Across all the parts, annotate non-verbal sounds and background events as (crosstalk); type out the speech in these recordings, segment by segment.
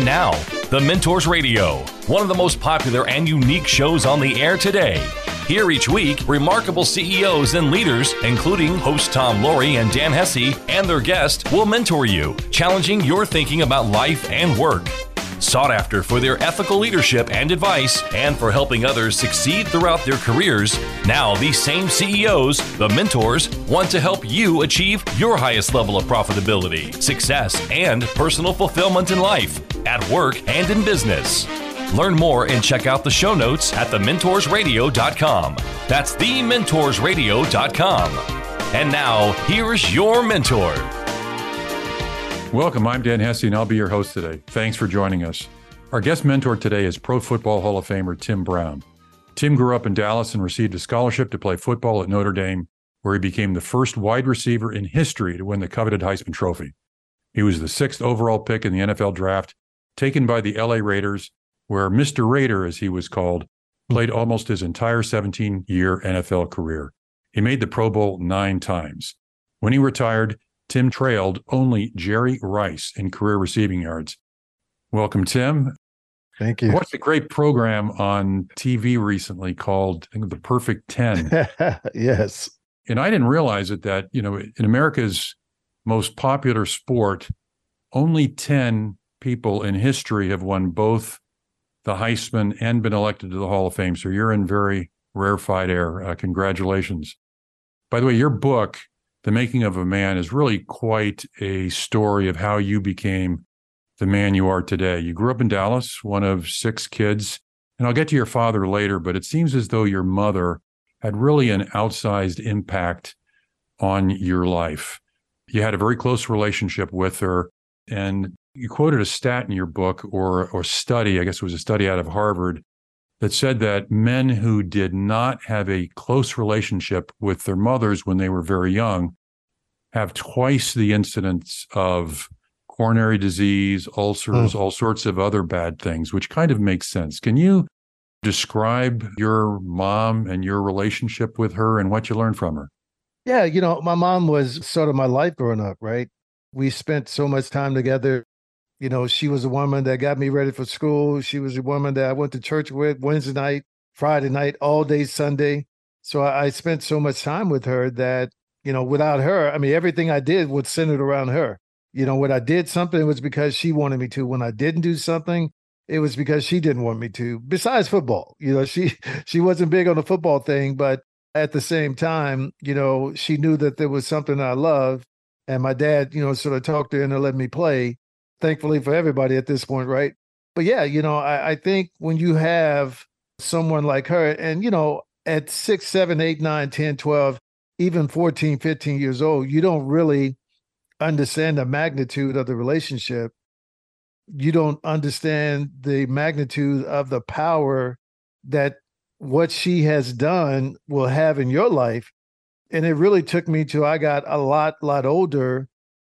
And now, The Mentors Radio, one of the most popular and unique shows on the air today. Here each week, remarkable CEOs and leaders, including host Tom Laurie and Dan Hesse, and their guest, will mentor you, challenging your thinking about life and work. Sought after for their ethical leadership and advice, and for helping others succeed throughout their careers, now these same CEOs, the mentors, want to help you achieve your highest level of profitability, success, and personal fulfillment in life, at work, and in business. Learn more and check out the show notes at thementorsradio.com. That's thementorsradio.com. And now, here's your mentor. Welcome. I'm Dan Hesse, and I'll be your host today. Thanks for joining us. Our guest mentor today is Pro Football Hall of Famer Tim Brown. Tim grew up in Dallas and received a scholarship to play football at Notre Dame, where he became the first wide receiver in history to win the coveted Heisman Trophy. He was the sixth overall pick in the NFL draft, taken by the LA Raiders, where Mr. Raider, as he was called, played almost his entire 17 year NFL career. He made the Pro Bowl nine times. When he retired, Tim trailed only Jerry Rice in career receiving yards. Welcome, Tim. Thank you. I watched a great program on TV recently called I think, The Perfect 10. (laughs) yes. And I didn't realize it that, you know, in America's most popular sport, only 10 people in history have won both the Heisman and been elected to the Hall of Fame. So you're in very rarefied air. Uh, congratulations. By the way, your book, the Making of a Man is really quite a story of how you became the man you are today. You grew up in Dallas, one of six kids, and I'll get to your father later, but it seems as though your mother had really an outsized impact on your life. You had a very close relationship with her, and you quoted a stat in your book or or study, I guess it was a study out of Harvard, that said that men who did not have a close relationship with their mothers when they were very young have twice the incidence of coronary disease, ulcers, mm. all sorts of other bad things, which kind of makes sense. Can you describe your mom and your relationship with her and what you learned from her? Yeah, you know, my mom was sort of my life growing up, right? We spent so much time together you know, she was a woman that got me ready for school. She was a woman that I went to church with Wednesday night, Friday night, all day Sunday. So I, I spent so much time with her that, you know, without her, I mean, everything I did was centered around her. You know, when I did something, it was because she wanted me to. When I didn't do something, it was because she didn't want me to. Besides football, you know, (laughs) she she wasn't big on the football thing, but at the same time, you know, she knew that there was something I loved, and my dad, you know, sort of talked to her into letting me play thankfully for everybody at this point, right? But yeah, you know, I, I think when you have someone like her, and you know, at six, seven, eight, nine, 10, 12, even 14, 15 years old, you don't really understand the magnitude of the relationship. You don't understand the magnitude of the power that what she has done will have in your life. And it really took me to I got a lot, lot older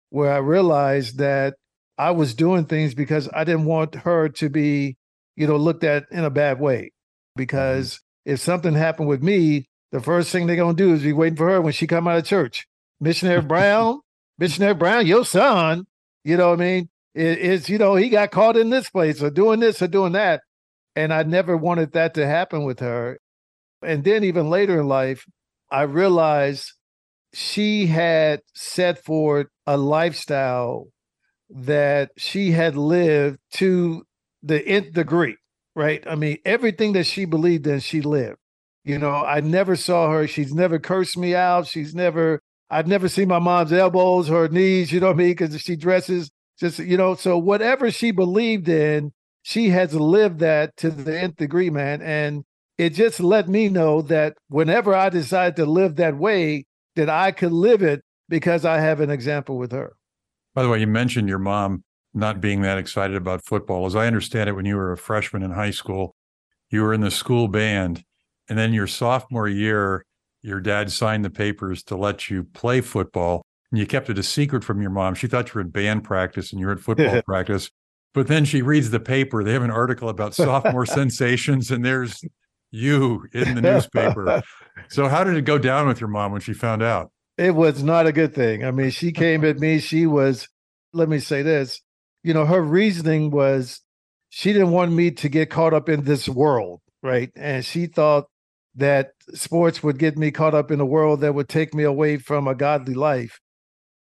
where I realized that I was doing things because I didn't want her to be, you know, looked at in a bad way. Mm-hmm. Because mm-hmm. if something happened with me, the first thing they're gonna do is be waiting for her when she come out of church. Missionary Brown, (laughs) Missionary Brown, your son, you know what I mean? It, it's you know he got caught in this place or doing this or doing that, and I never wanted that to happen with her. And then even later in life, I realized she had set forth a lifestyle that she had lived to the nth degree, right? I mean, everything that she believed in, she lived. You know, I never saw her. She's never cursed me out. She's never, I've never seen my mom's elbows, her knees, you know what I mean? Because she dresses just, you know, so whatever she believed in, she has lived that to the nth degree, man. And it just let me know that whenever I decide to live that way, that I could live it because I have an example with her. By the way, you mentioned your mom not being that excited about football. As I understand it, when you were a freshman in high school, you were in the school band. And then your sophomore year, your dad signed the papers to let you play football. And you kept it a secret from your mom. She thought you were in band practice and you were at football (laughs) practice. But then she reads the paper. They have an article about sophomore (laughs) sensations, and there's you in the newspaper. (laughs) So, how did it go down with your mom when she found out? It was not a good thing. I mean, she came at me. She was, let me say this, you know, her reasoning was she didn't want me to get caught up in this world, right? And she thought that sports would get me caught up in a world that would take me away from a godly life.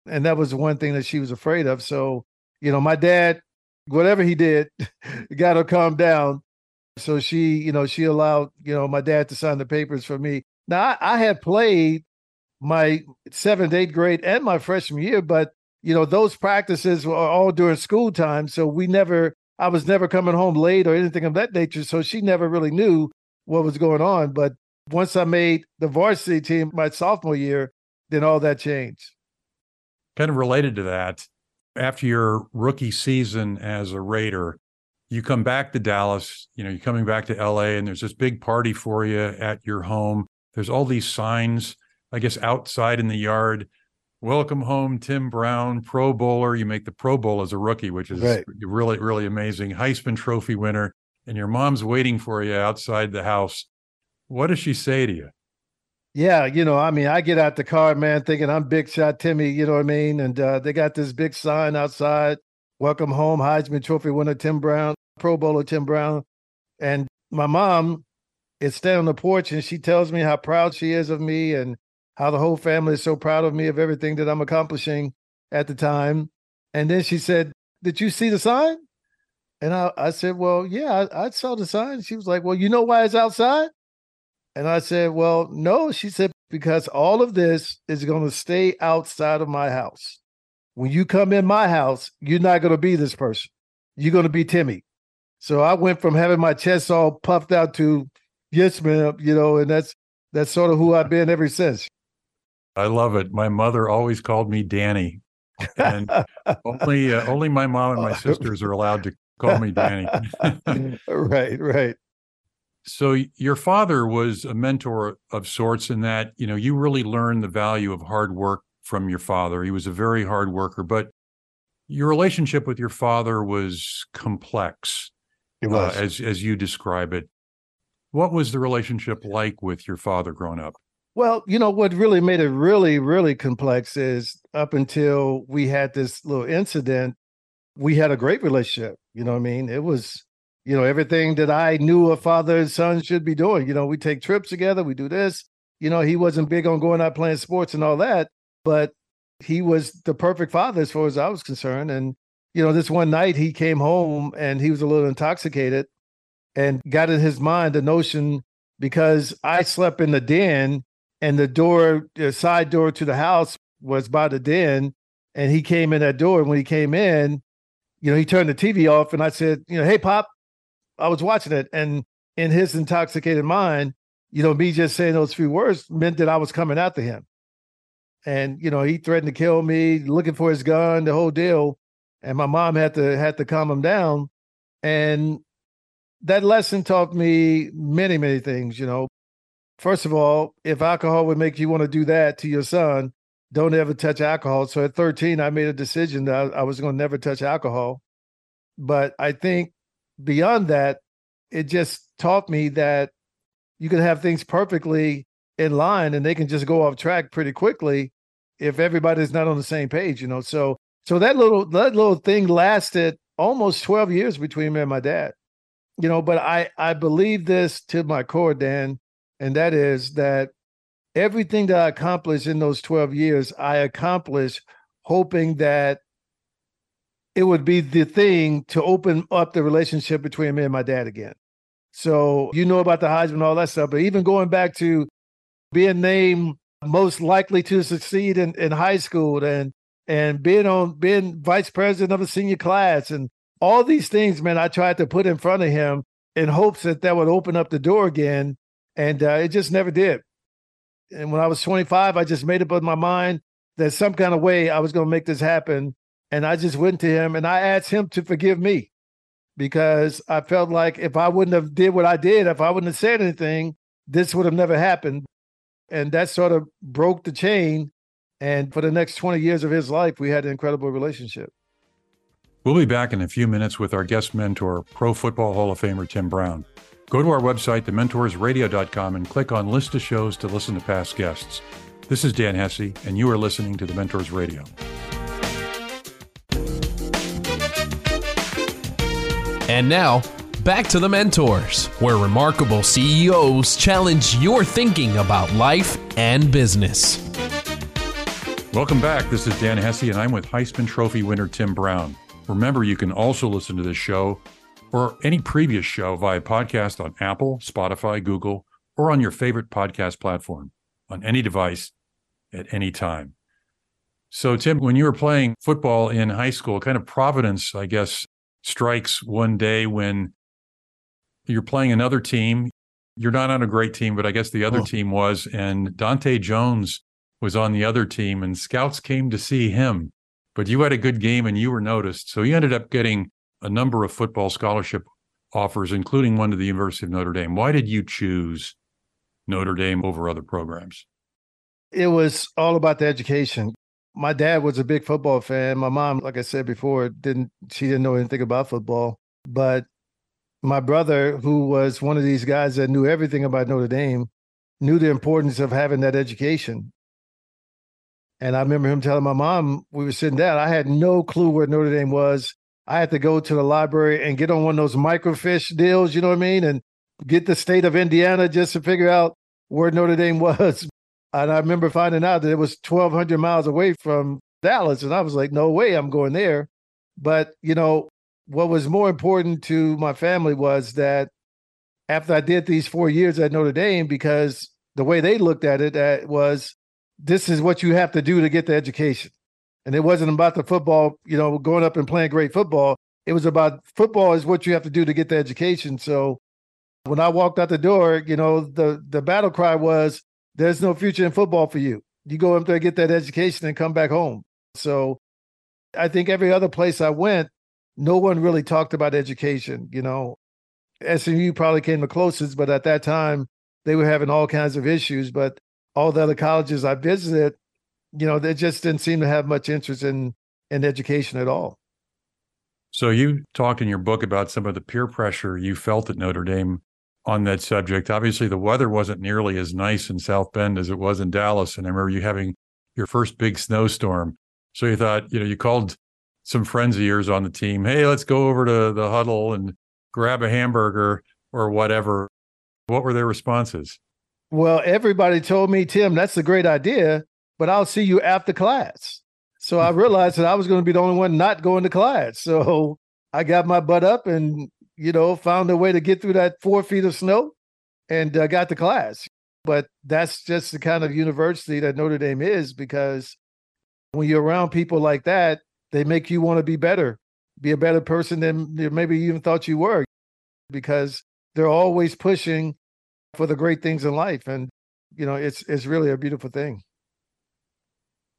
And that was one thing that she was afraid of. So, you know, my dad, whatever he did, (laughs) got her calm down. So she, you know, she allowed, you know, my dad to sign the papers for me. Now I, I had played my seventh, eighth grade and my freshman year, but you know, those practices were all during school time. So we never I was never coming home late or anything of that nature. So she never really knew what was going on. But once I made the varsity team my sophomore year, then all that changed. Kind of related to that, after your rookie season as a Raider, you come back to Dallas, you know, you're coming back to LA, and there's this big party for you at your home. There's all these signs, I guess, outside in the yard. Welcome home, Tim Brown, Pro Bowler. You make the Pro Bowl as a rookie, which is right. really, really amazing. Heisman Trophy winner, and your mom's waiting for you outside the house. What does she say to you? Yeah, you know, I mean, I get out the car, man, thinking I'm big shot Timmy, you know what I mean? And uh, they got this big sign outside Welcome home, Heisman Trophy winner Tim Brown, Pro Bowler Tim Brown. And my mom is standing on the porch and she tells me how proud she is of me and how the whole family is so proud of me of everything that I'm accomplishing at the time. And then she said, Did you see the sign? And I, I said, Well, yeah, I, I saw the sign. She was like, Well, you know why it's outside? And I said, Well, no. She said, Because all of this is going to stay outside of my house. When you come in my house, you're not going to be this person. You're going to be Timmy. So I went from having my chest all puffed out to, yes, ma'am, you know, and that's that's sort of who I've been ever since. I love it. My mother always called me Danny, and (laughs) only uh, only my mom and my sisters are allowed to call me Danny. (laughs) right, right. So your father was a mentor of sorts in that you know you really learned the value of hard work from your father. He was a very hard worker, but your relationship with your father was complex. It uh, was uh, as as you describe it. What was the relationship like with your father growing up? Well, you know, what really made it really, really complex is up until we had this little incident, we had a great relationship. You know what I mean? It was, you know, everything that I knew a father and son should be doing. You know, we take trips together, we do this. You know, he wasn't big on going out playing sports and all that, but he was the perfect father as far as I was concerned. And, you know, this one night he came home and he was a little intoxicated and got in his mind the notion because I slept in the den and the door, the side door to the house was by the den. And he came in that door. And when he came in, you know, he turned the TV off. And I said, you know, hey, Pop, I was watching it. And in his intoxicated mind, you know, me just saying those few words meant that I was coming after him. And, you know, he threatened to kill me, looking for his gun, the whole deal. And my mom had to had to calm him down. And that lesson taught me many, many things, you know, First of all, if alcohol would make you want to do that to your son, don't ever touch alcohol. So at 13, I made a decision that I, was going to never touch alcohol. But I think beyond that, it just taught me that you can have things perfectly in line and they can just go off track pretty quickly if everybody's not on the same page, you know. So so that little that little thing lasted almost 12 years between me and my dad. You know, but I I believe this to my core, Dan, and that is that everything that I accomplished in those 12 years, I accomplished hoping that it would be the thing to open up the relationship between me and my dad again. So you know about the Heisman and all that stuff, but even going back to being named most likely to succeed in, in high school and and being on being vice president of a senior class and all these things, man, I tried to put in front of him in hopes that that would open up the door again and uh, it just never did. And when I was 25, I just made up in my mind that some kind of way I was going to make this happen. And I just went to him and I asked him to forgive me because I felt like if I wouldn't have did what I did, if I wouldn't have said anything, this would have never happened. And that sort of broke the chain. And for the next 20 years of his life, we had an incredible relationship. We'll be back in a few minutes with our guest mentor, Pro Football Hall of Famer Tim Brown. Go to our website, thementorsradio.com, and click on List of Shows to listen to past guests. This is Dan Hesse, and you are listening to The Mentors Radio. And now, back to the mentors, where remarkable CEOs challenge your thinking about life and business. Welcome back. This is Dan Hesse, and I'm with Heisman Trophy winner Tim Brown. Remember, you can also listen to this show or any previous show via podcast on Apple, Spotify, Google, or on your favorite podcast platform on any device at any time. So, Tim, when you were playing football in high school, kind of Providence, I guess, strikes one day when you're playing another team. You're not on a great team, but I guess the other oh. team was. And Dante Jones was on the other team, and scouts came to see him. But you had a good game and you were noticed. So you ended up getting a number of football scholarship offers, including one to the University of Notre Dame. Why did you choose Notre Dame over other programs? It was all about the education. My dad was a big football fan. My mom, like I said before, didn't she didn't know anything about football. But my brother, who was one of these guys that knew everything about Notre Dame, knew the importance of having that education. And I remember him telling my mom, we were sitting down, I had no clue where Notre Dame was. I had to go to the library and get on one of those microfiche deals, you know what I mean? And get the state of Indiana just to figure out where Notre Dame (laughs) was. And I remember finding out that it was 1,200 miles away from Dallas. And I was like, no way, I'm going there. But, you know, what was more important to my family was that after I did these four years at Notre Dame, because the way they looked at it was this is what you have to do to get the education. And it wasn't about the football, you know, going up and playing great football. It was about football is what you have to do to get the education. So when I walked out the door, you know, the the battle cry was there's no future in football for you. You go up there, get that education, and come back home. So I think every other place I went, no one really talked about education. You know, SMU probably came the closest, but at that time they were having all kinds of issues. But all the other colleges I visited, you know, they just didn't seem to have much interest in in education at all. So you talked in your book about some of the peer pressure you felt at Notre Dame on that subject. Obviously, the weather wasn't nearly as nice in South Bend as it was in Dallas, and I remember you having your first big snowstorm. So you thought, you know, you called some friends of yours on the team, hey, let's go over to the huddle and grab a hamburger or whatever. What were their responses? Well, everybody told me, Tim, that's a great idea, but I'll see you after class. So I realized that I was going to be the only one not going to class. So I got my butt up and, you know, found a way to get through that four feet of snow and uh, got to class. But that's just the kind of university that Notre Dame is because when you're around people like that, they make you want to be better, be a better person than maybe you even thought you were because they're always pushing for the great things in life. And, you know, it's it's really a beautiful thing.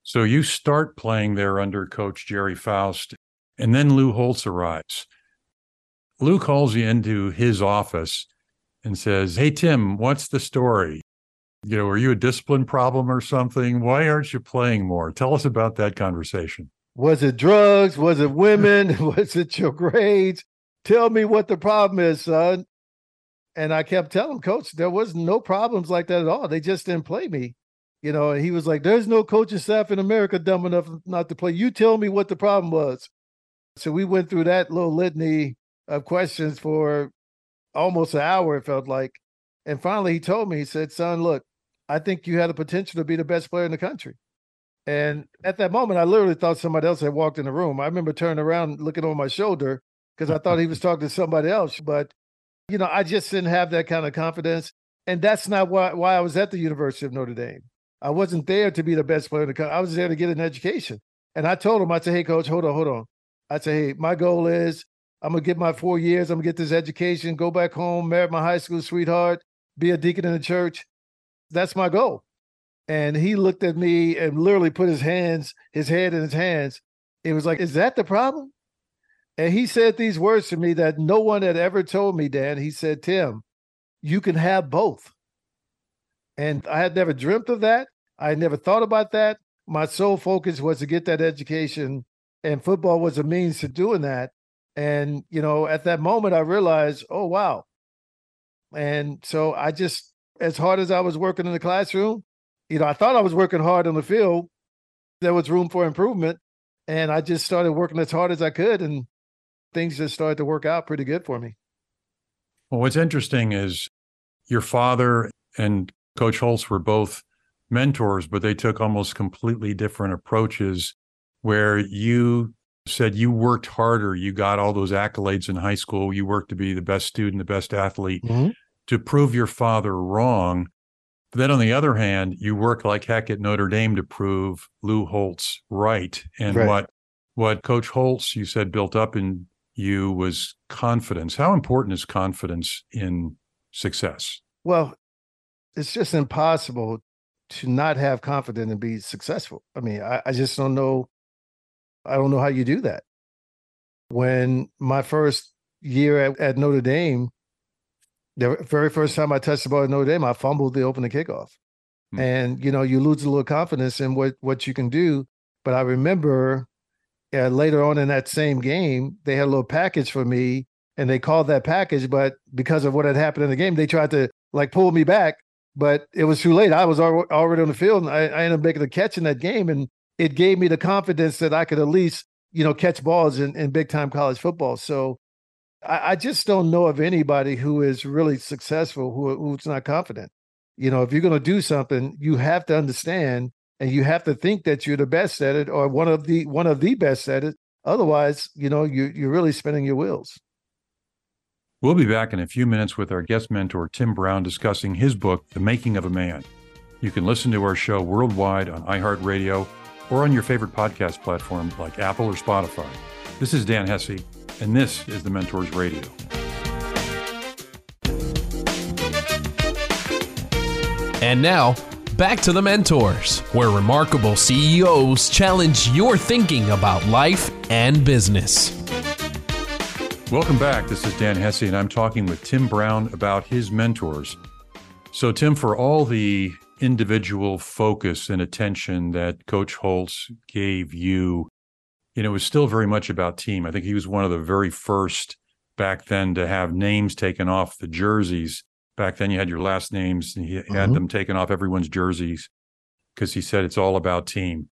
So you start playing there under coach Gerry Faust, and then Lou Holtz arrives. Lou calls you into his office and says, Hey, Tim, what's the story? You know, are you a discipline problem or something? Why aren't you playing more? Tell us about that conversation. Was it drugs? Was it women? (laughs) was it your grades? Tell me what the problem is, son. And I kept telling coach there was no problems like that at all. They just didn't play me. You know, he was like, There's no coaching staff in America dumb enough not to play. You tell me what the problem was. So we went through that little litany of questions for almost an hour, it felt like. And finally he told me, he said, Son, look, I think you had the potential to be the best player in the country. And at that moment, I literally thought somebody else had walked in the room. I remember turning around, looking on my shoulder, because I thought he was talking to somebody else. But you know, I just didn't have that kind of confidence. And that's not why, why I was at the University of Notre Dame. I wasn't there to be the best player in the country. I was there to get an education. And I told him, I said, hey, coach, hold on, hold on. I said, hey, my goal is I'm going to get my four years. I'm going to get this education, go back home, marry my high school sweetheart, be a deacon in the church. That's my goal. And he looked at me and literally put his hands, his head in his hands. It was like, is that the problem? And he said these words to me that no one had ever told me, Dan. He said, Tim, you can have both. And I had never dreamt of that. I had never thought about that. My sole focus was to get that education, and football was a means to doing that. And, you know, at that moment, I realized, oh, wow. And so I just, as hard as I was working in the classroom, you know, I thought I was working hard on the field. There was room for improvement. And I just started working as hard as I could. And things just started to work out pretty good for me. Well, what's interesting is your father and Coach Holtz were both mentors, but they took almost completely different approaches where you said you worked harder, you got all those accolades in high school, you worked to be the best student, the best athlete mm-hmm. to prove your father wrong. But then on the other hand, you work like heck at Notre Dame to prove Lou Holtz right. And right. what what Coach Holtz you said built up in you was confidence. How important is confidence in success? Well, it's just impossible to not have confidence and be successful. I mean, I, I just don't know. I don't know how you do that. When my first year at, at Notre Dame, the very first time I touched the ball at Notre Dame, I fumbled the opening kickoff. Hmm. And you know, you lose a little confidence in what what you can do. But I remember uh, later on in that same game, they had a little package for me, and they called that package. But because of what had happened in the game, they tried to like pull me back, but it was too late. I was already on the field, and I, I ended up making a catch in that game, and it gave me the confidence that I could at least you know catch balls in, in big time college football. So I, I, just don't know of anybody who is really successful who who's not confident. You know, if you're going to do something, you have to understand and you have to think that you're the best at it or one of the one of the best at it. Otherwise, you know, you you're really spinning your wheels. We'll be back in a few minutes with our guest mentor, Tim Brown, discussing his book, The Making of a Man. You can listen to our show worldwide on iHeartRadio or on your favorite podcast platform like Apple or Spotify. This is Dan Hesse, and this is the Mentors Radio. And now, back to the Mentors, where remarkable CEOs challenge your thinking about life and business. Welcome back. This is Dan Hesse, and I'm talking with Tim Brown about his mentors. So, Tim, for all the individual focus and attention that Coach Holtz gave you, you know, it was still very much about team. I think he was one of the very first back then to have names taken off the jerseys. Back then, you had your last names, and he mm-hmm. had them taken off everyone's jerseys because he said it's all about team.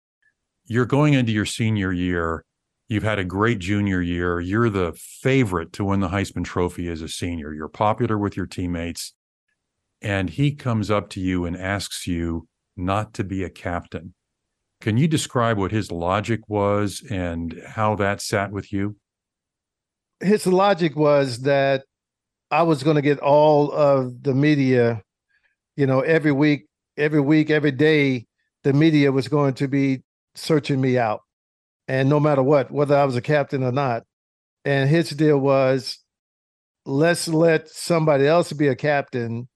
You're going into your senior year You've had a great junior year. You're the favorite to win the Heisman Trophy as a senior. You're popular with your teammates. And he comes up to you and asks you not to be a captain. Can you describe what his logic was and how that sat with you? His logic was that I was going to get all of the media, you know, every week, every week, every day, the media was going to be searching me out and no matter what, whether I was a captain or not. And his deal was let's let somebody else be a captain.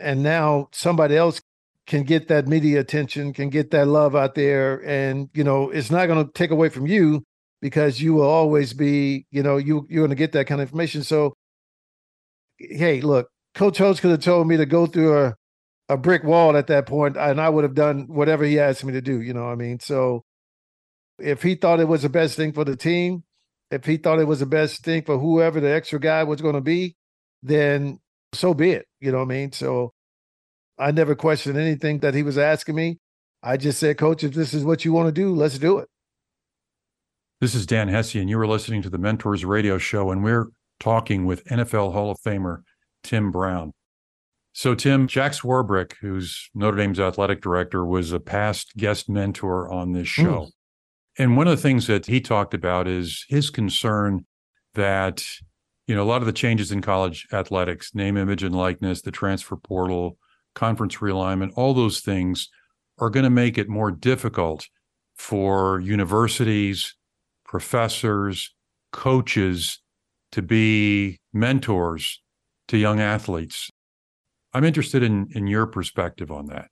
And now somebody else can get that media attention, can get that love out there. And, you know, it's not going to take away from you because you will always be, you know, you, you're going to get that kind of information. So, hey, look, Coach Holtz could have told me to go through a, a brick wall at that point, and I would have done whatever he asked me to do. You know what I mean? So if he thought it was the best thing for the team, if he thought it was the best thing for whoever the extra guy was going to be, then so be it. You know what I mean? So I never questioned anything that he was asking me. I just said, Coach, if this is what you want to do, let's do it. This is Dan Hesse, and you are listening to the Mentors Radio Show, and we're talking with NFL Hall of Famer Tim Brown. So, Tim, Jack Swarbrick, who's Notre Dame's athletic director, was a past guest mentor on this hmm. show. Mm. And one of the things that he talked about is his concern that, you know, a lot of the changes in college athletics, name, image, and likeness, the transfer portal, conference realignment, all those things are going to make it more difficult for universities, professors, coaches to be mentors to young athletes. I'm interested in in your perspective on that.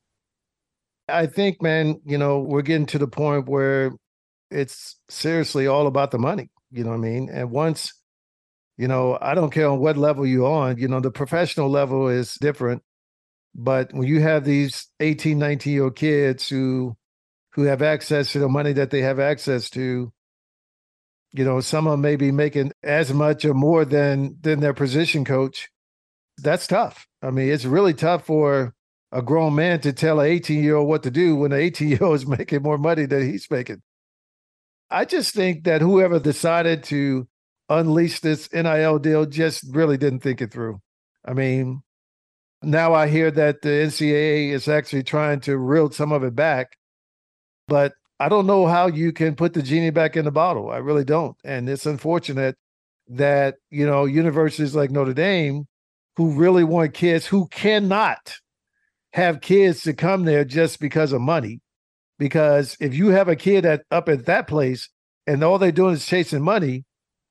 I think, man, you know, we're getting to the point where it's seriously all about the money. You know what I mean? And once, you know, I don't care on what level you're on, you know, the professional level is different. But when you have these 18, 19 year old kids who who have access to the money that they have access to, you know, some of them may be making as much or more than than their position coach. That's tough. I mean, it's really tough for a grown man to tell an 18 year old what to do when the 18 year old is (laughs) making more money than he's making. I just think that whoever decided to unleash this NIL deal just really didn't think it through. I mean, now I hear that the NCAA is actually trying to reel some of it back, but I don't know how you can put the genie back in the bottle. I really don't. And it's unfortunate that, you know, universities like Notre Dame, who really want kids who cannot have kids to come there just because of money. Because if you have a kid at up at that place and all they're doing is chasing money,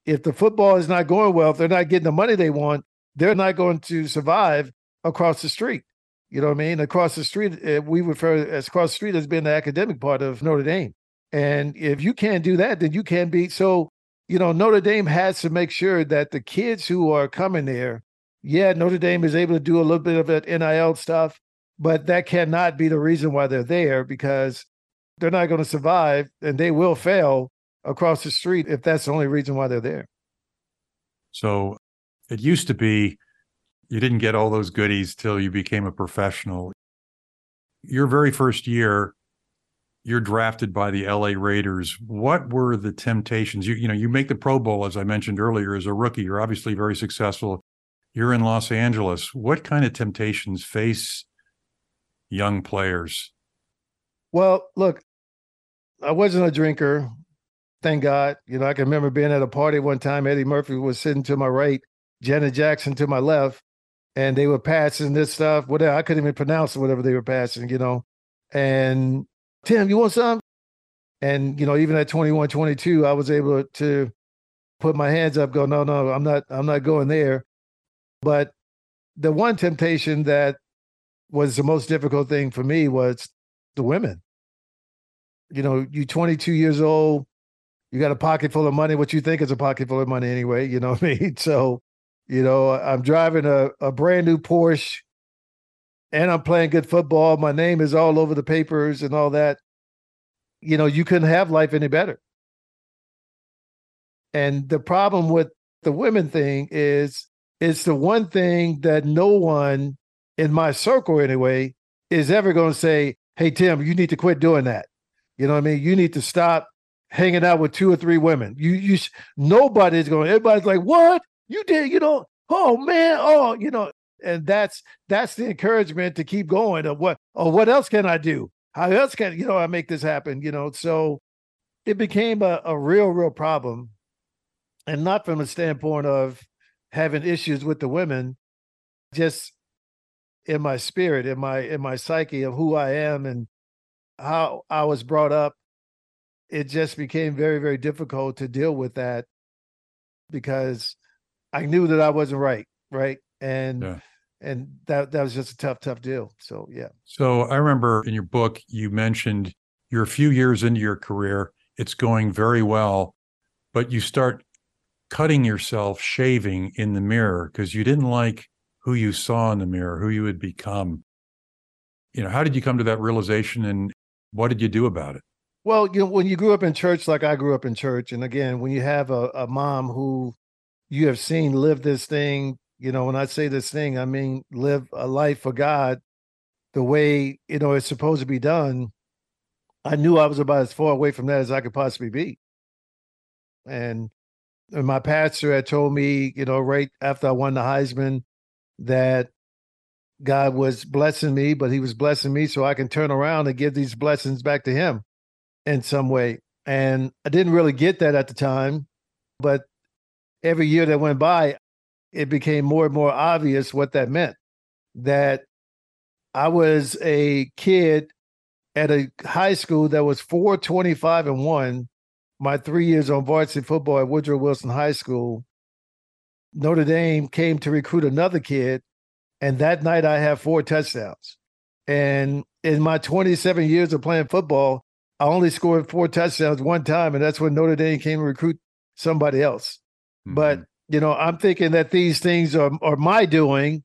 if the football is not going well, if they're not getting the money they want, they're not going to survive across the street. You know what I mean? Across the street, eh, we refer as across the street as being the academic part of Notre Dame. And if you can't do that, then you can't be. So, you know, Notre Dame has to make sure that the kids who are coming there, yeah, Notre Dame is able to do a little bit of that NIL stuff, but that cannot be the reason why they're there because they're not going to survive and they will fail across the street if that's the only reason why they're there. So it used to be you didn't get all those goodies till you became a professional. Your very first year, you're drafted by the LA Raiders. What were the temptations? You you know, you make the Pro Bowl as I mentioned earlier as a rookie. You're obviously very successful. You're in Los Angeles. What kind of temptations face young players? Well, look, I wasn't a drinker. Thank God. You know, I can remember being at a party one time. Eddie Murphy was sitting to my right, Janet Jackson to my left, and they were passing this stuff. Whatever I couldn't even pronounce whatever they were passing, you know. And Tim, you want some? And you know, even at 21, 22, I was able to put my hands up, go, no, no, I'm not, I'm not going there. But the one temptation that was the most difficult thing for me was the women. You know, you 22 years old, you got a pocket full of money, what you think is a pocket full of money anyway, you know what I mean? (laughs) So, you know, I'm driving a, a brand new Porsche and I'm playing good football. My name is all over the papers and all that. You know, you couldn't have life any better. And the problem with the women thing is it's the one thing that no one in my circle anyway is ever going to say, "Hey Tim, you need to quit doing that." You know what I mean? You need to stop hanging out with two or three women. You you nobody's going. Everybody's like, "What? You did? You know? Oh man! Oh, you know." And that's that's the encouragement to keep going. Of what? Oh, what else can I do? How else can you know I make this happen? You know, so it became a, a real real problem, and not from a standpoint of having issues with the women, just in my spirit, in my in my psyche of who I am and how I was brought up it just became very, very difficult to deal with that because I knew that I wasn't right, right? And yeah. and that that was just a tough, tough deal. So yeah. So I remember in your book you mentioned you're a few years into your career, it's going very well, but you start cutting yourself shaving in the mirror because you didn't like who you saw in the mirror, who you had become. You know, how did you come to that realization and what did you do about it? Well, you know, when you grew up in church, like I grew up in church, and again, when you have a, a mom who you have seen live this thing, you know, when I say this thing, I mean live a life for God the way, you know, it's supposed to be done. I knew I was about as far away from that as I could possibly be. And, and my pastor had told me, you know, right after I won the Heisman, that God was blessing me, but he was blessing me so I can turn around and give these blessings back to him in some way. And I didn't really get that at the time, but every year that went by, it became more and more obvious what that meant. That I was a kid at a high school that was 425 and one, my three years on varsity football at Woodrow Wilson High School. Notre Dame came to recruit another kid, and that night I had four touchdowns. And in my 27 years of playing football, I only scored four touchdowns one time, and that's when Notre Dame came to recruit somebody else. Mm-hmm. But you know, I'm thinking that these things are are my doing,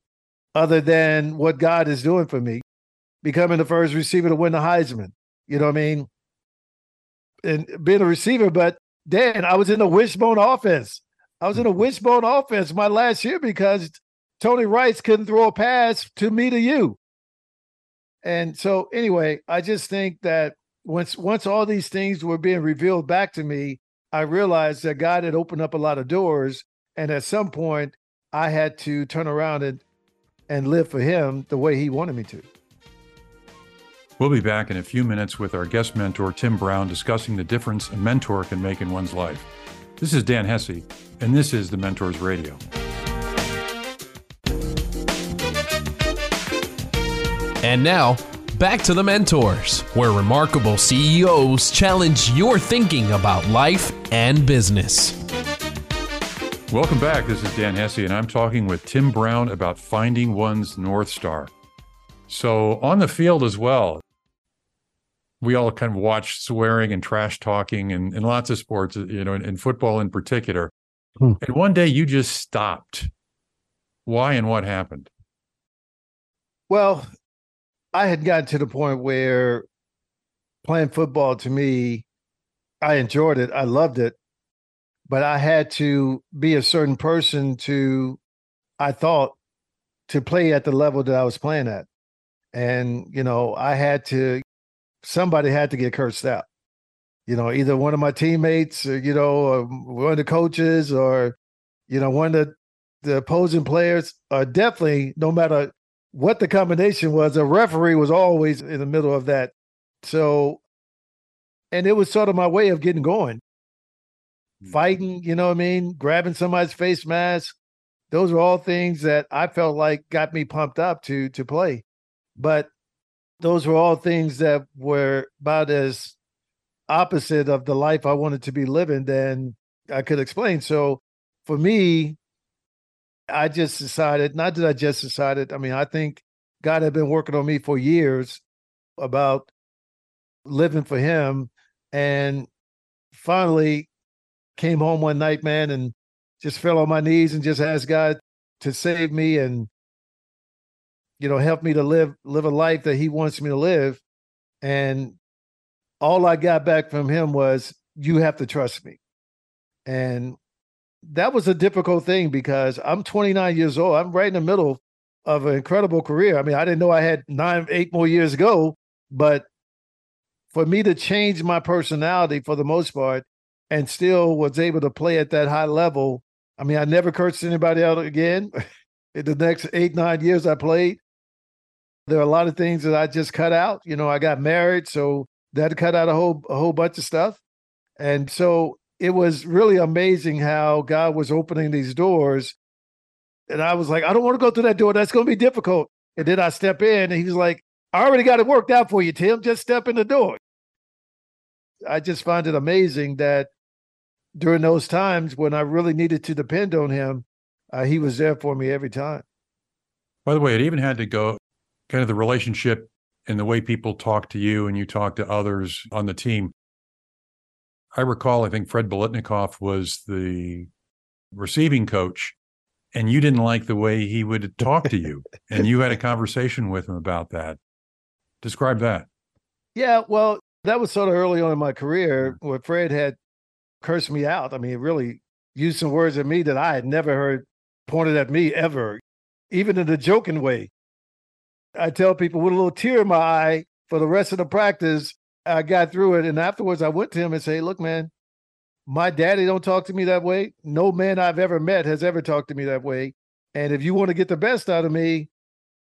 other than what God is doing for me, becoming the first receiver to win the Heisman. You know what I mean? And being a receiver, but Dan, I was in a wishbone offense. I was in a mm-hmm. wishbone offense my last year because Tony Rice couldn't throw a pass to me to you. And so, anyway, I just think that once once all these things were being revealed back to me, I realized that God had opened up a lot of doors. And at some point, I had to turn around and, and live for Him the way He wanted me to. We'll be back in a few minutes with our guest mentor, Tim Brown, discussing the difference a mentor can make in one's life. This is Dan Hesse, and this is the Mentors Radio. And now, back to the Mentors, where remarkable CEOs challenge your thinking about life and business. Welcome back. This is Dan Hesse, and I'm talking with Tim Brown about finding one's North Star. So, on the field as well, we all kind of watch swearing and trash talking and in lots of sports, you know, in, in football in particular. Hmm. And one day you just stopped. Why and what happened? Well, I had gotten to the point where playing football to me, I enjoyed it. I loved it. But I had to be a certain person to, I thought, to play at the level that I was playing at. And, you know, I had to somebody had to get cursed out. You know, either one of my teammates, or, you know, one of the coaches, or you know, one of the, the opposing players. Or definitely, no matter what the combination was, a referee was always in the middle of that. So, and it was sort of my way of getting going. Hmm. Fighting, you know what I mean? Grabbing somebody's face mask. Those are all things that I felt like got me pumped up to to play. But those were all things that were about as opposite of the life I wanted to be living than I could explain. So for me, I just decided, not that I just decided, I mean, I think God had been working on me for years about living for Him. And finally came home one night, man, and just fell on my knees and just asked God to save me and you know, help me to live live a life that he wants me to live. And all I got back from him was, you have to trust me. And that was a difficult thing because I'm 29 years old. I'm right in the middle of an incredible career. I mean, I didn't know I had nine, eight more years ago, but for me to change my personality for the most part and still was able to play at that high level. I mean, I never cursed anybody out again. (laughs) in the next eight, nine years I played. There are a lot of things that I just cut out. You know, I got married, so that cut out a whole a whole bunch of stuff. And so it was really amazing how God was opening these doors. And I was like, I don't want to go through that door. That's going to be difficult. And then I step in, and he was like, I already got it worked out for you, Tim. Just step in the door. I just find it amazing that during those times when I really needed to depend on him, uh, he was there for me every time. By the way, it even had to go kind of the relationship and the way people talk to you and you talk to others on the team. I recall, I think Fred Biletnikoff was the receiving coach, and you didn't like the way he would talk to you, (laughs) and you had a conversation with him about that. Describe that. Yeah, well, that was sort of early on in my career where Fred had cursed me out. I mean, really used some words at me that I had never heard pointed at me ever, even in a joking way. I tell people with a little tear in my eye for the rest of the practice, I got through it. And afterwards, I went to him and say, look, man, my daddy don't talk to me that way. No man I've ever met has ever talked to me that way. And if you want to get the best out of me,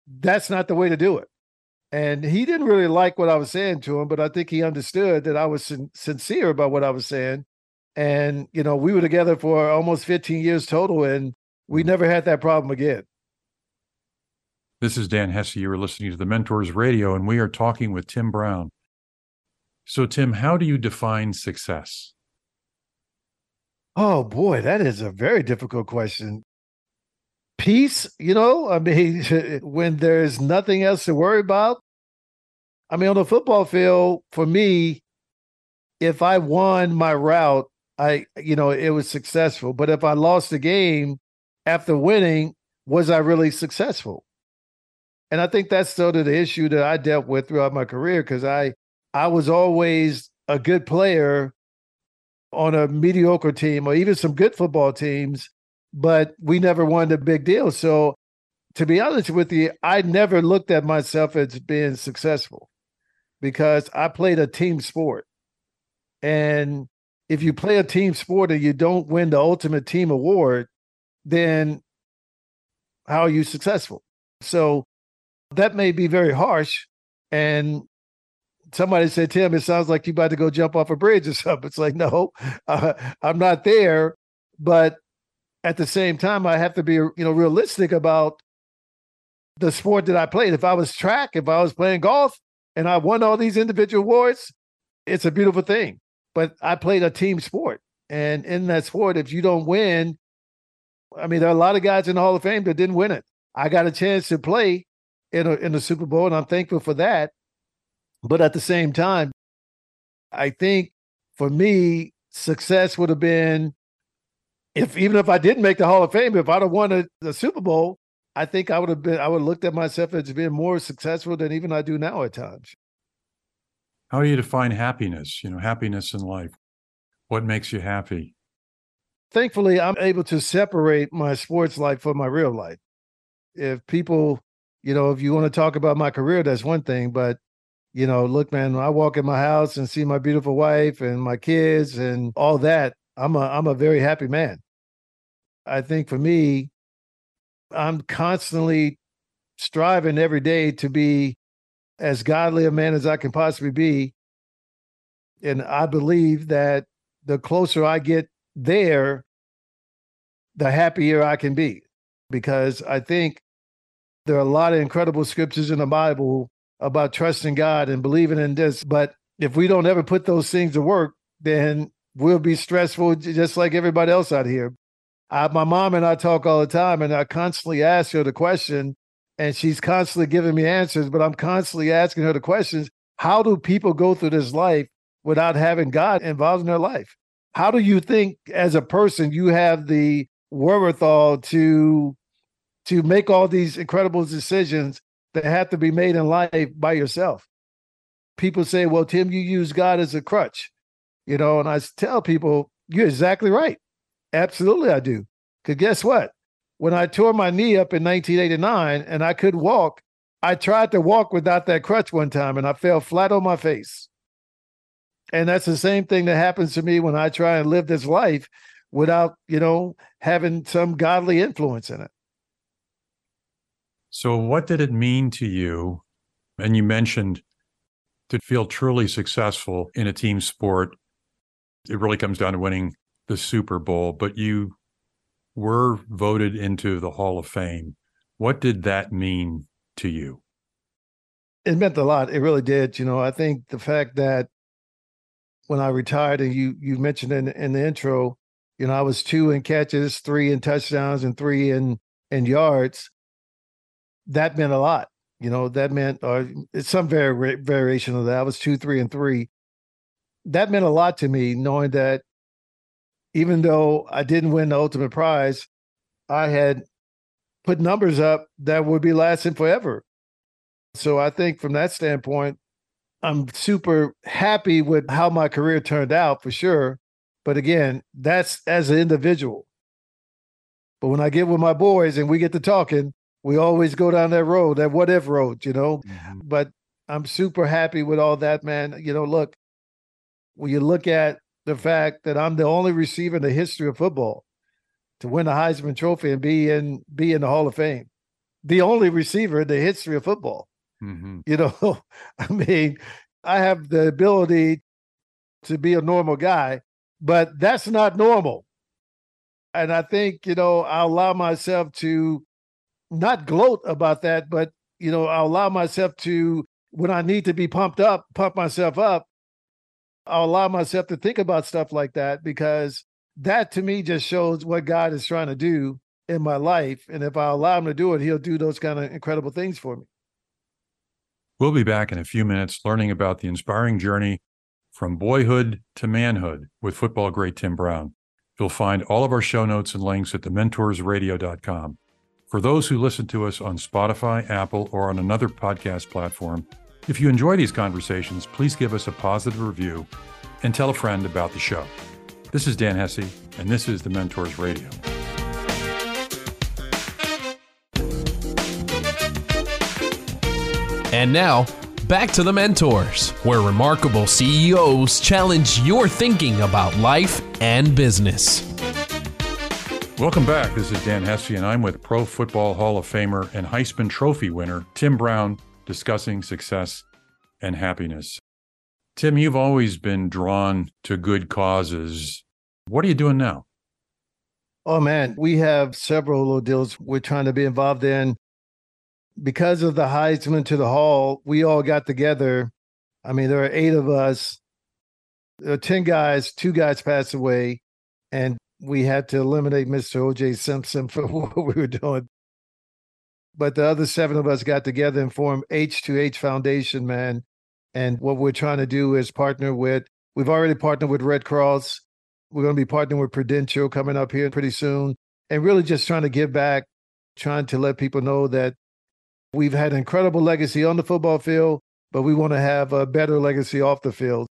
that's not the way to do it. And he didn't really like what I was saying to him, but I think he understood that I was sin- sincere about what I was saying. And, you know, we were together for almost 15 years total, and we never had that problem again. This is Dan Hesse. You are listening to the Mentors Radio, and we are talking with Tim Brown. So, Tim, how do you define success? Oh, boy, that is a very difficult question. Peace, you know, I mean, (laughs) when there's nothing else to worry about. I mean, on the football field, for me, if I won my route, I, you know, it was successful. But if I lost the game after winning, was I really successful? And I think that's sort of the issue that I dealt with throughout my career because I I was always a good player on a mediocre team or even some good football teams, but we never won the big deal. So to be honest with you, I never looked at myself as being successful because I played a team sport. And if you play a team sport and you don't win the ultimate team award, then how are you successful? So that may be very harsh. And somebody said, Tim, it sounds like you about to go jump off a bridge or (laughs) something. It's like, no, (laughs) uh, I'm not there. But at the same time, I have to be, you know, realistic about the sport that I played. If I was track, if I was playing golf and I won all these individual awards, it's a beautiful thing. But I played a team sport. And in that sport, if you don't win, I mean, there are a lot of guys in the Hall of Fame that didn't win it. I got a chance to play in a, in the Super Bowl, and I'm thankful for that. But at the same time, I think for me, success would have been if even if I didn't make the Hall of Fame, if I'd have won a, the Super Bowl, I think I would have been I would have looked at myself as being more successful than even I do now at times. How do you define happiness? You know, happiness in life. What makes you happy? Thankfully, I'm able to separate my sports life from my real life. If people, you know, if you want to talk about my career, that's one thing. But, you know, look, man, I walk in my house and see my beautiful wife and my kids and all that, I'm a I'm a very happy man. I think for me, I'm constantly striving every day to be as godly a man as I can possibly be. And I believe that the closer I get there, the happier I can be. Because I think there are a lot of incredible scriptures in the Bible about trusting God and believing in this. But if we don't ever put those things to work, then we'll be stressful just like everybody else out here. I, my mom and I talk all the time, and I constantly ask her the question, and she's constantly giving me answers, but I'm constantly asking her the questions how do people go through this life without having God involved in their life? How do you think, as a person, you have the wherewithal to to make all these incredible decisions that have to be made in life by yourself? People say, "Well, Tim, you use God as a crutch," you know, and I tell people, "You're exactly right." Absolutely, I do. Because guess what? When I tore my knee up in 1989 and I could walk, I tried to walk without that crutch one time and I fell flat on my face. And that's the same thing that happens to me when I try and live this life without, you know, having some godly influence in it. So, what did it mean to you? And you mentioned to feel truly successful in a team sport, it really comes down to winning the Super Bowl, but you were voted into the Hall of Fame. What did that mean to you? It meant a lot. It really did. You know, I think the fact that when I retired, and you you mentioned in in the intro, you know, I was two in catches, three in touchdowns, and three in in yards. That meant a lot. You know, that meant or uh, it's some vari- variation of that. I was two, three, and three. That meant a lot to me, knowing that even though I didn't win the ultimate prize, I had put numbers up that would be lasting forever. So I think from that standpoint, I'm super happy with how my career turned out for sure. But again, that's as an individual. But when I get with my boys and we get to talking, we always go down that road, that what if road, you know. Mm-hmm. But I'm super happy with all that, man. You know, look, when you look at the fact that I'm the only receiver in the history of football to win the Heisman Trophy and be in be in the Hall of Fame. The only receiver in the history of football. Mm-hmm. You (laughs) know, I mean, I have the ability to be a normal guy, but that's not normal. And I think, you know, I allow myself to not gloat about that, but you know, I allow myself to when I need to be pumped up, pump myself up I'll allow myself to think about stuff like that because that to me just shows what God is trying to do in my life. And if I allow him to do it, he'll do those kind of incredible things for me. We'll be back in a few minutes learning about the inspiring journey from boyhood to manhood with football great Tim Brown. You'll find all of our show notes and links at thementorsradio.com. For those who listen to us on Spotify, Apple, or on another podcast platform, if you enjoy these conversations, please give us a positive review and tell a friend about the show. This is Dan Hesse, and this is the Mentors Radio. And now, back to the mentors, where remarkable CEOs challenge your thinking about life and business. Welcome back. This is Dan Hesse, and I'm with Pro Football Hall of Famer and Heisman Trophy winner Tim Brown discussing success and happiness. Tim, you've always been drawn to good causes. What are you doing now? Oh, man, we have several little deals we're trying to be involved in. Because of the Heisman to the Hall, we all got together. I mean, there are eight of us. There are 10 guys, two guys passed away. And we had to eliminate Mr. O.J. Simpson (laughs) for what we were doing. But the other seven of us got together and formed H2H Foundation, man. And what we're trying to do is partner with, we've already partnered with Red Cross. We're going to be partnering with Prudential coming up here pretty soon. And really just trying to give back, trying to let people know that we've had an incredible legacy on the football field, but we want to have a better legacy off the field.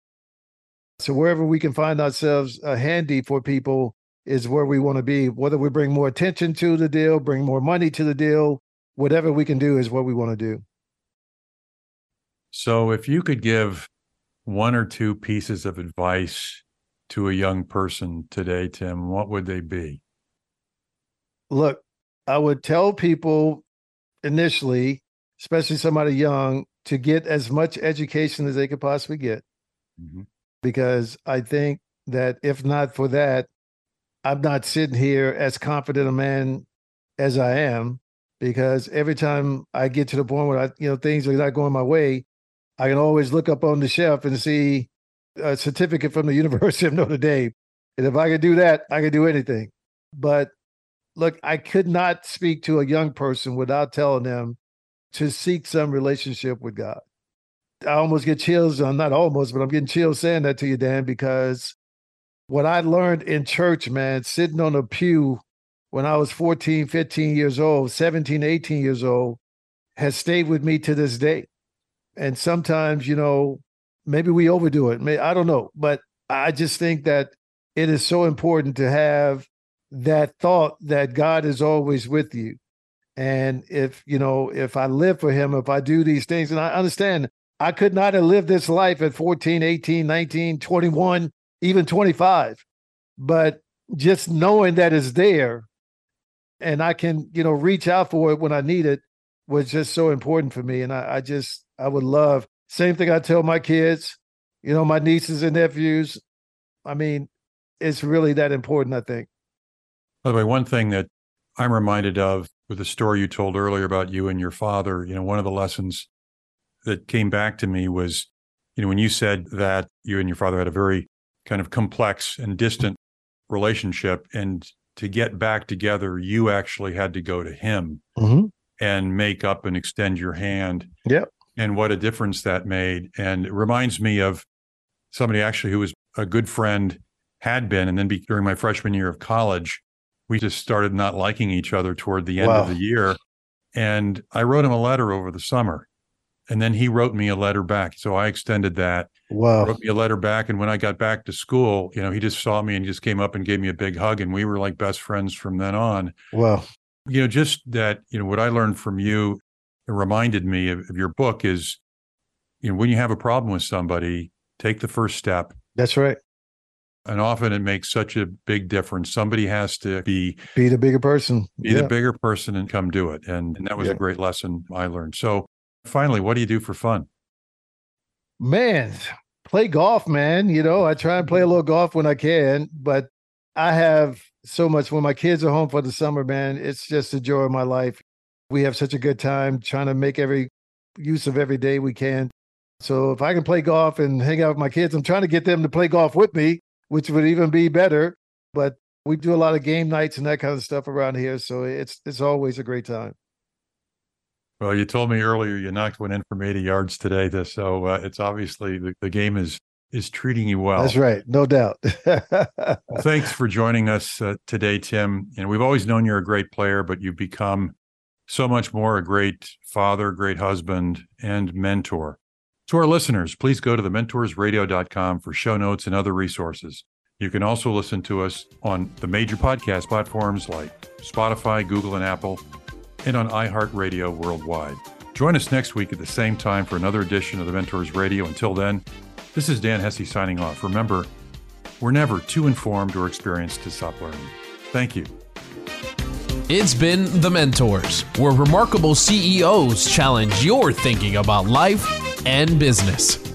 So wherever we can find ourselves uh, handy for people, is where we want to be. Whether we bring more attention to the deal, bring more money to the deal, whatever we can do is what we want to do. So, if you could give one or two pieces of advice to a young person today, Tim, what would they be? Look, I would tell people initially, especially somebody young, to get as much education as they could possibly get. Mm-hmm. Because I think that if not for that, I'm not sitting here as confident a man as I am because every time I get to the point where I, you know, things are not going my way, I can always look up on the shelf and see a certificate from the (laughs) University of Notre Dame. And if I could do that, I could do anything. But look, I could not speak to a young person without telling them to seek some relationship with God. I almost get chills. I'm not almost, but I'm getting chills saying that to you, Dan, because what I learned in church, man, sitting on a pew when I was 14, 15 years old, 17, 18 years old, has stayed with me to this day. And sometimes, you know, maybe we overdo it. I don't know. But I just think that it is so important to have that thought that God is always with you. And if, you know, if I live for him, if I do these things, and I understand I could not have lived this life at 14, 18, 19, 21 even 25. But just knowing that it's there and I can, you know, reach out for it when I need it was just so important for me. And I, I just, I would love, same thing I tell my kids, you know, my nieces and nephews. I mean, it's really that important, I think. By the way, one thing that I'm reminded of with the story you told earlier about you and your father, you know, one of the lessons that came back to me was, you know, when you said that you and your father had a very kind of complex and distant relationship. And to get back together, you actually had to go to him mm-hmm. and make up and extend your hand. Yep. And what a difference that made. And it reminds me of somebody actually who was a good friend, had been, and then be, during my freshman year of college, we just started not liking each other toward the end wow. of the year. And I wrote him a letter over the summer and then he wrote me a letter back. So I extended that. Wow. Wrote me a letter back. And when I got back to school, you know, he just saw me and he just came up and gave me a big hug. And we were like best friends from then on. Wow. You know, just that, you know, what I learned from you it reminded me of, of your book is, you know, when you have a problem with somebody, take the first step. That's right. And often it makes such a big difference. Somebody has to be be the bigger person. Be yeah. the bigger person and come do it. And, and that was yeah. a great lesson I learned. So Finally, what do you do for fun? Man, play golf, man. You know, I try and play a little golf when I can, but I have so much when my kids are home for the summer, man. It's just the joy of my life. We have such a good time trying to make every use of every day we can. So if I can play golf and hang out with my kids, I'm trying to get them to play golf with me, which would even be better. But we do a lot of game nights and that kind of stuff around here. So it's it's always a great time. Well, you told me earlier you knocked one in from 80 yards today, so uh, it's obviously the, the game is is treating you well. That's right, no doubt. well, thanks for joining us uh, today, Tim. And we've always known you're a great player, but you've become so much more a great father, great husband, and mentor. To our listeners, please go to thementorsradio.com for show notes and other resources. You can also listen to us on the major podcast platforms like Spotify, Google, and Apple and on iHeartRadio worldwide. Join us next week at the same time for another edition of the Mentors Radio. Until then, this is Dan Hesse signing off. Remember, we're never too informed or experienced to stop learning. Thank you. It's been The Mentors, where remarkable CEOs challenge your thinking about life and business.